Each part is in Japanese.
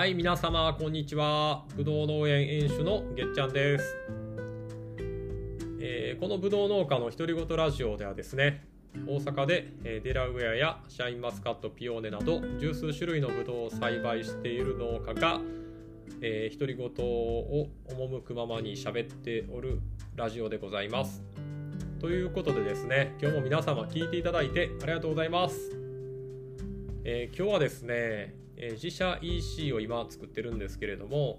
はい、皆様、こんにちは。ぶどう農園園主のげっちゃんです。えーこのぶどう農家の独り言ラジオではですね、大阪で、えーデラウェアやシャインマスカット、ピオーネなど十数種類のぶどうを栽培している農家が、えー独り言を赴くままに喋っておるラジオでございます。ということでですね、今日も皆様聞いていただいてありがとうございます。えー今日はですね、え自社 EC を今作ってるんですけれども、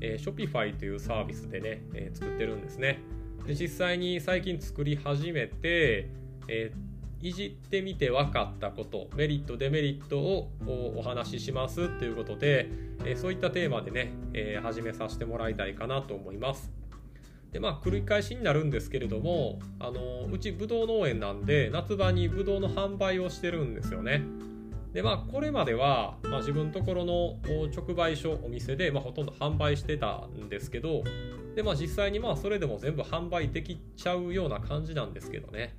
えー Shopify というサービスでね、え作ってるんですね。で実際に最近作り始めて、えーいじってみて分かったこと、メリット、デメリットをおお話ししますということで、えーそういったテーマでね、えー始めさせてもらいたいかなと思います。でまあ繰り返しになるんですけれども、あのうちぶどう農園なんで夏場にぶどうの販売をしてるんですよね。でまあこれまでは、まあ、自分のところの直売所お店で、まあ、ほとんど販売してたんですけどで、まあ、実際にまあそれでも全部販売できちゃうような感じなんですけどね、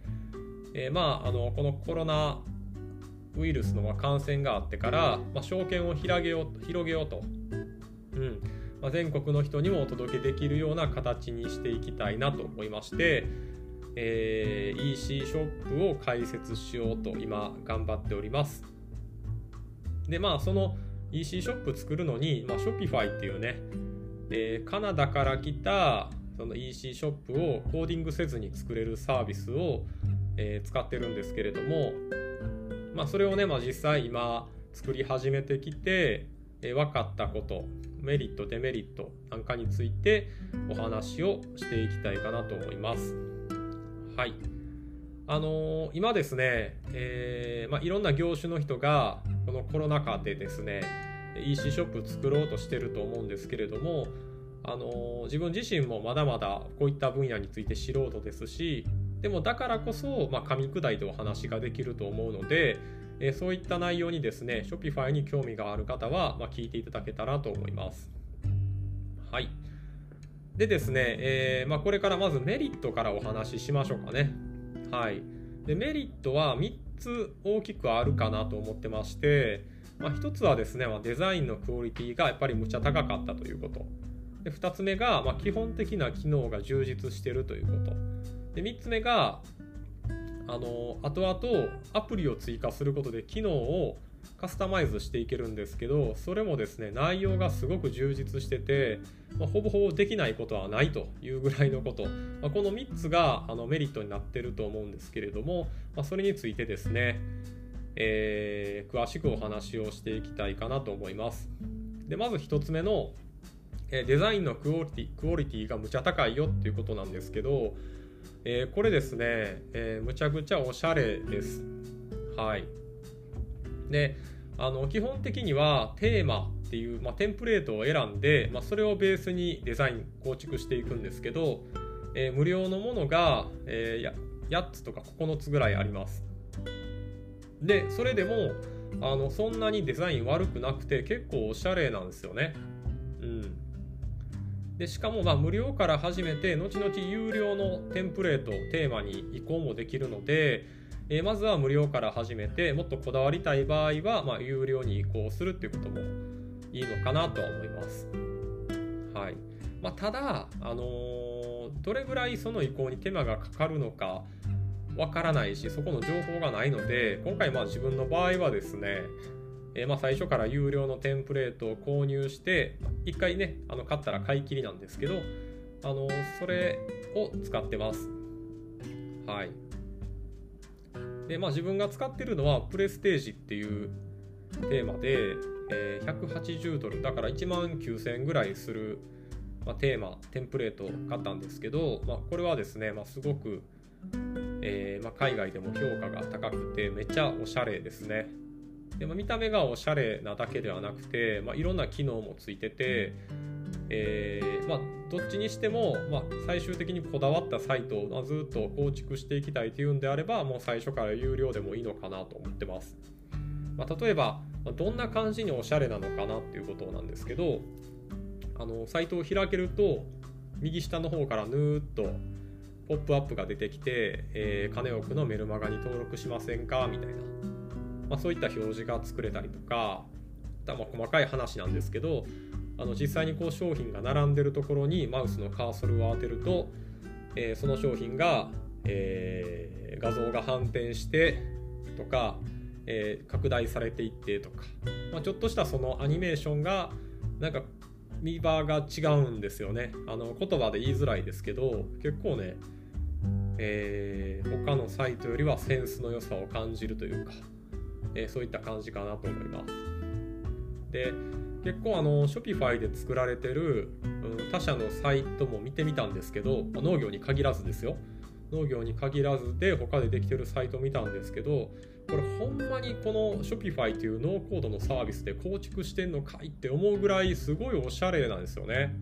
えーまああのこのコロナウイルスの感染があってから、まあ、証券を広げよう広げようと、うん。まあ、全国の人にもお届けできるような形にしていきたいなと思いまして、えー EC ショップを開設しようと今頑張っております。でまあその EC ショップ作るのに、まあ、Shopify っていうね、えーカナダから来たその EC ショップをコーディングせずに作れるサービスを、えー使ってるんですけれども、まあ、それをね、まあ、実際今作り始めてきて、えー分かったことメリットデメリットなんかについてお話をしていきたいかなと思います。はいあのー今ですね、えーまあ、いろんな業種の人がこのコロナ禍でですね EC ショップ作ろうとしてると思うんですけれども、あのー自分自身もまだまだこういった分野について素人ですしでもだからこそ、まあ、噛み砕いてお話ができると思うので、えーそういった内容にですね Shopify に興味がある方は、まあ、聞いていただけたらと思います。はいでですね、えーまあ、これからまずメリットからお話ししましょうかね。はい、でメリットは3つ大きくあるかなと思ってまして、まあ、1つはですね、まあ、デザインのクオリティがやっぱりむちゃ高かったということ。で2つ目が、まあ、基本的な機能が充実してるということ。で3つ目があの後々アプリを追加することで機能をカスタマイズしていけるんですけどそれもですね内容がすごく充実してて、まあ、ほぼほぼできないことはないというぐらいのこと、まあ、この3つがあのメリットになってると思うんですけれども、まあ、それについてですね、えー詳しくお話をしていきたいかなと思います。でまず1つ目のえデザインのクオリティクオリティがむちゃ高いよっていうことなんですけど、えーこれですね、えーむちゃくちゃおしゃれです。はい。であの基本的にはテーマっていう、まあ、テンプレートを選んで、まあ、それをベースにデザイン構築していくんですけど、えー無料のものが、えーや8つとか9つぐらいあります。でそれでもあのそんなにデザイン悪くなくて結構おしゃれなんですよね。うん。でしかもま無料から始めて後々有料のテンプレートテーマに移行もできるので、えーまずは無料から始めてもっとこだわりたい場合は、まあ、有料に移行するっていうこともいいのかなとは思います。はい。まあ、ただ、あのーどれぐらいその移行に手間がかかるのかわからないしそこの情報がないので今回まあ自分の場合はですねえーまあ最初から有料のテンプレートを購入して1回ねあの買ったら買い切りなんですけどあのそれを使ってます。はい。でまあ自分が使ってるのはプレステージっていうテーマで、えー180ドル。だから1万9000円ぐらいする、まあ、テーマテンプレートを買ったんですけど、まあ、これはですね、まあ、すごく、えーま、海外でも評価が高くてめっちゃおしゃれですね。でも見た目がおしゃれなだけではなくて、ま、いろんな機能もついてて、えまあ、どっちにしても、まあ、最終的にこだわったサイトをずっと構築していきたいというんであればもう最初から有料でもいいのかなと思ってます、まあ、例えばどんな感じにおしゃれなのかなっていうことなんですけどあのサイトを開けると右下の方からぬーっとポップアップが出てきて、えー、カネオクのメルマガに登録しませんか？みたいな、まあ、そういった表示が作れたりとか、まあ、細かい話なんですけどあの実際にこう商品が並んでるところにマウスのカーソルを当てると、えー、その商品が、えー、画像が反転してとか、えー、拡大されていってとか、まあ、ちょっとしたそのアニメーションがなんか見場が違うんですよね。あの言葉で言いづらいですけど結構ね、えー、他のサイトよりはセンスの良さを感じるというか、えー、そういった感じかなと思います。で結構あの Shopify で作られてる、うん、他社のサイトも見てみたんですけど、まあ、農業に限らずですよ農業に限らずで他でできてるサイトを見たんですけどこれほんまにこの Shopify というノーコードのサービスで構築してんのかいって思うぐらいすごいおしゃれなんですよね。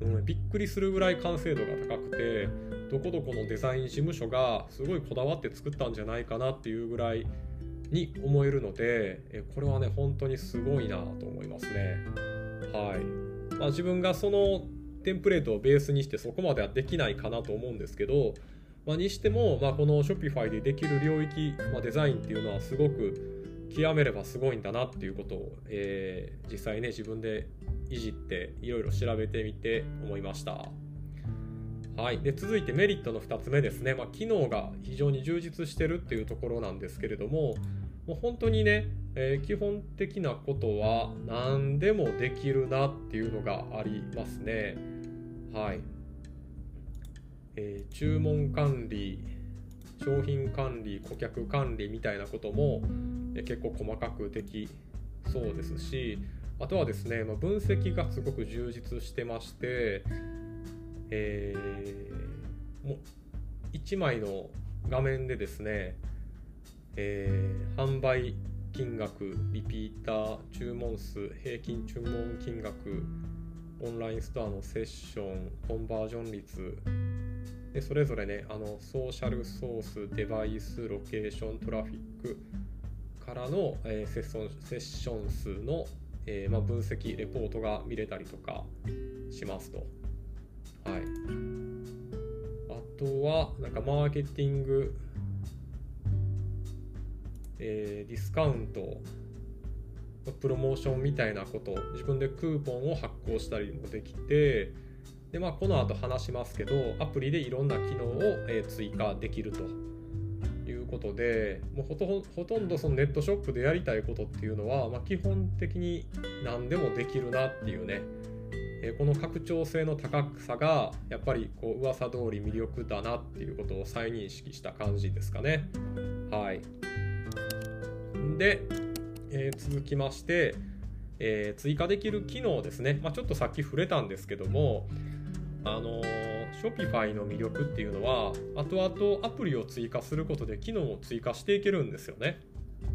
うん、びっくりするぐらい完成度が高くてどこどこのデザイン事務所がすごいこだわって作ったんじゃないかなっていうぐらいに思えるのでえこれはね本当にすごいなと思いますね。はいまあ、自分がそのテンプレートをベースにしてそこまではできないかなと思うんですけどまあ、にしても、まあ、この Shopify でできる領域、まあ、デザインっていうのはすごく極めればすごいんだなっていうことを、えー、実際ね自分でいじっていろいろ調べてみて思いました。はい、で続いてメリットの2つ目ですね、まあ、機能が非常に充実してるっていうところなんですけれどももう本当にね、えー、基本的なことは何でもできるなっていうのがありますね。はい、えー、注文管理商品管理顧客管理みたいなことも、えー、結構細かくできそうですしあとはですね、まあ、分析がすごく充実してまして、えー、も1枚の画面でですね、えー、販売金額リピーター注文数平均注文金額オンラインストアのセッションコンバージョン率でそれぞれねあのソーシャルソースデバイスロケーショントラフィックからの、えー、セッションセッション数の、えー、まあ、分析レポートが見れたりとかしますと。はい、あとはなんかマーケティング、えー、ディスカウント。プロモーションみたいなこと。自分でクーポンを発行したりもできて。でまあ、この後話しますけどアプリでいろんな機能を、え追加できると。いうことでもうほとほとんどそのネットショップでやりたいことっていうのは、まあ、基本的に何でもできるなっていうね、えこの拡張性の高さがやっぱりこう噂通り魅力だなっていうことを再認識した感じですかね。はい、で、えー、続きまして、えー、追加できる機能ですね、まあ、ちょっとさっき触れたんですけども、あの Shopify の魅力っていうのは後々アプリを追加することで機能を追加していけるんですよね。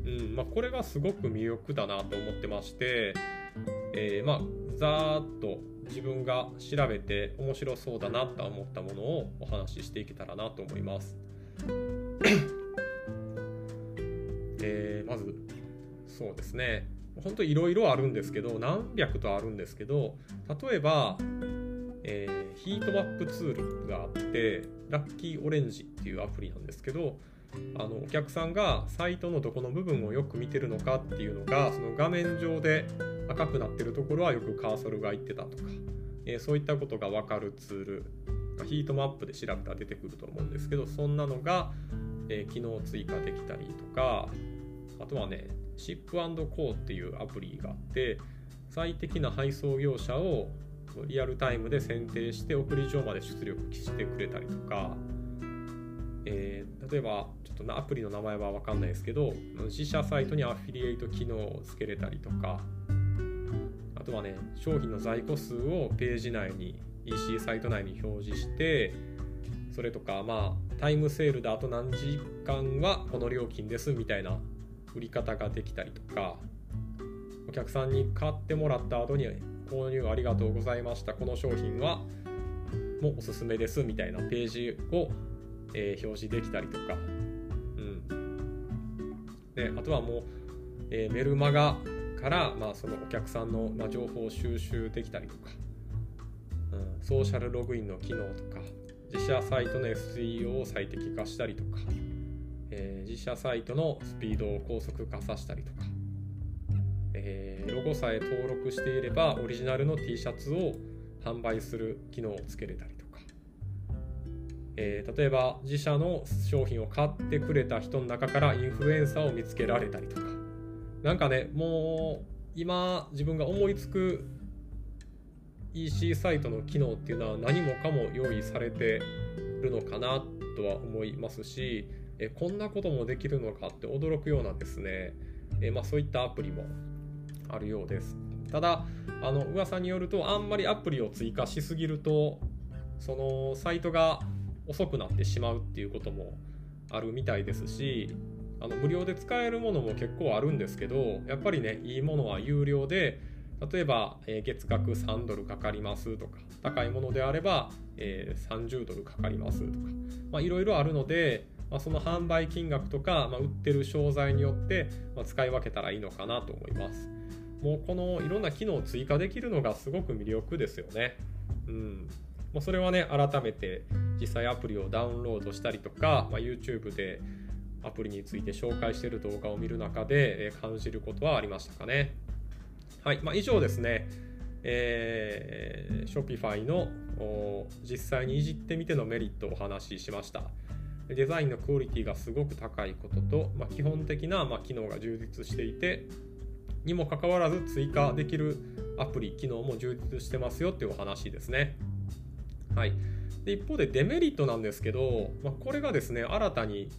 うんまあ、これがすごく魅力だなと思ってまして、えー、まあざーっと自分が調べて面白そうだなと思ったものをお話ししていけたらなと思います。えー、まずそうですね本当いろいろあるんですけど何百とあるんですけど例えばえー、ヒートマップツールがあってラッキーオレンジっていうアプリなんですけどあのお客さんがサイトのどこの部分をよく見てるのかっていうのがその画面上で赤くなってるところはよくカーソルがいってたとか、え、そういったことが分かるツールまヒートマップで調べたら出てくると思うんですけどそんなのが、え、機能追加できたりとかあとはねシップコーっていうアプリがあって最適な配送業者をリアルタイムで選定して送り状まで出力してくれたりとか、えー、例えばちょっとアプリの名前は分かんないですけど自社サイトにアフィリエイト機能をつけれたりとかあとはね商品の在庫数をページ内に EC サイト内に表示してそれとかまあタイムセールであと何時間はこの料金ですみたいな売り方ができたりとかお客さんに買ってもらった後に購入ありがとうございました。この商品はもうおすすめですみたいなページを、えー、表示できたりとか、うん。であとはもう、えー、メルマガから、まあ、そのお客さんの、ま、情報を収集できたりとか、うん、ソーシャルログインの機能とか自社サイトの SEO を最適化したりとか、えー、自社サイトのスピードを高速化させたりとか、えー、ロゴさえ登録していればオリジナルの T シャツを販売する機能をつけれたりとか、えー、例えば自社の商品を買ってくれた人の中からインフルエンサーを見つけられたりとかなんかねもう今自分が思いつく EC サイトの機能っていうのは何もかも用意されてるのかなとは思いますしえこんなこともできるのかって驚くようなですねえまあ、そういったアプリもあるようです。ただあの噂によるとあんまりアプリを追加しすぎるとそのサイトが遅くなってしまうっていうこともあるみたいですしあの無料で使えるものも結構あるんですけどやっぱりねいいものは有料で例えば、えー、月額3ドルかかりますとか高いものであれば、えー、30ドルかかりますとかいろいろあるのでまあ、その販売金額とか、まあ、売ってる商材によって、まあ、使い分けたらいいのかなと思います。もうこのいろんな機能を追加できるのがすごく魅力ですよね。うん。もうそれはね、改めて実際アプリをダウンロードしたりとか、まあ、YouTube でアプリについて紹介している動画を見る中で感じることはありましたかね。はい。まあ、以上ですね。えー、Shopify の実際にいじってみてのメリットをお話ししました。デザインのクオリティがすごく高いことと、まあ、基本的な、まあ、機能が充実していてにもかかわらず追加できるアプリ機能も充実してますよっていうお話ですね。はい、で一方でデメリットなんですけど、まあ、これがですね新たに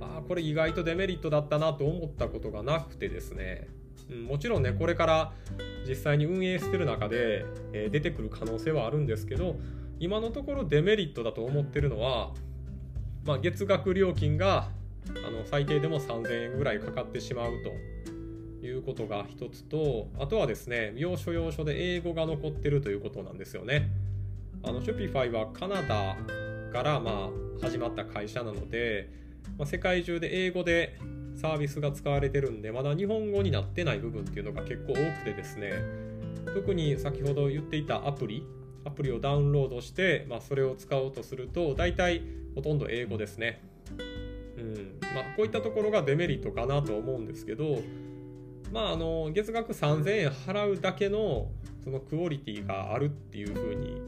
ああこれ意外とデメリットだったなと思ったことがなくてですね、うん、もちろんねこれから実際に運営してる中で、えー、出てくる可能性はあるんですけど今のところデメリットだと思ってるのはまあ、月額料金があの最低でも3000円ぐらいかかってしまうということが一つとあとはですね要所要所で英語が残ってるということなんですよね。あの Shopify はカナダからまあ始まった会社なので、まあ、世界中で英語でサービスが使われてるんでまだ日本語になってない部分っていうのが結構多くてですね特に先ほど言っていたアプリアプリをダウンロードして、まあ、それを使おうとすると大体ほとんど英語ですね。うんまあ、こういったところがデメリットかなと思うんですけど、まあ、あの月額3000円払うだけのそのクオリティがあるっていうふうに、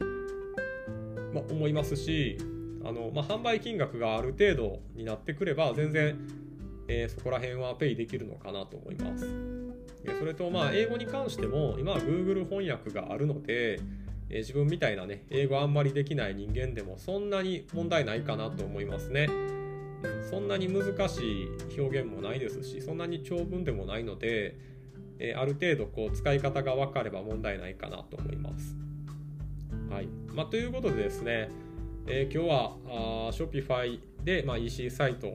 まあ、思いますしあの、まあ、販売金額がある程度になってくれば全然、えー、そこら辺はペイできるのかなと思います。それとまあ英語に関しても今は Google 翻訳があるので、えー、自分みたいなね英語あんまりできない人間でもそんなに問題ないかなと思いますね。そんなに難しい表現もないですしそんなに長文でもないので、えー、ある程度こう使い方が分かれば問題ないかなと思います。はいまあ、ということでですね、え、今日はあ Shopify で、まあ、EC サイト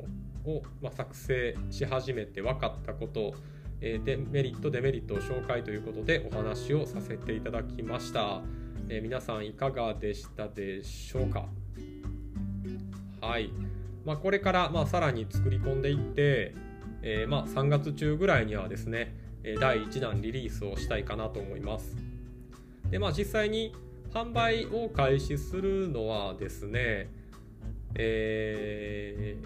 を、まあ、作成し始めて分かったことえー、でメリットデメリットを紹介ということでお話をさせていただきました。えー、皆さんいかがでしたでしょうか？はい。まあ、これから、まあ、さらに作り込んでいって、えー、まあ、3月中ぐらいにはですね、第1弾リリースをしたいかなと思います。で、まあ、実際に販売を開始するのはですね、え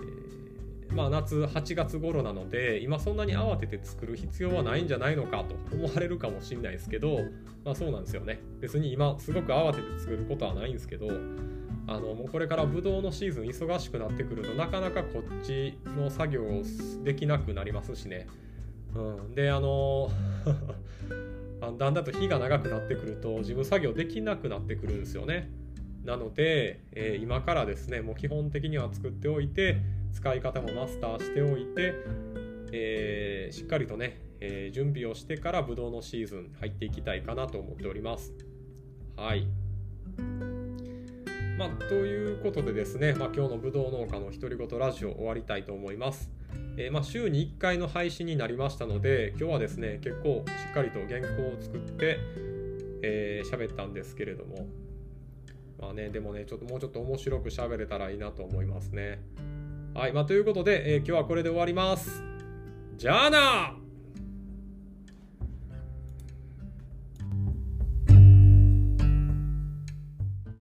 ー、まあ、夏8月頃なので今そんなに慌てて作る必要はないんじゃないのかと思われるかもしれないですけど、まあ、そうなんですよね。別に今すごく慌てて作ることはないんですけどあのもうこれからブドウのシーズン忙しくなってくるとなかなかこっちの作業をできなくなりますしね、うん、であのだんだんと日が長くなってくると自分作業できなくなってくるんですよねなので、えー、今からですねもう基本的には作っておいて使い方もマスターしておいて、えー、しっかりとね、えー、準備をしてからブドウのシーズン入っていきたいかなと思っております。はい。まあ、ということでですね、まあ、今日のぶどう農家の独り言ラジオ終わりたいと思います。えー、まあ、週に1回の配信になりましたので、今日はですね、結構しっかりと原稿を作って、えー、喋ったんですけれども、まあね、でもね、ちょっともうちょっと面白く喋れたらいいなと思いますね。はい、まあ、ということで、えー、今日はこれで終わります。じゃあな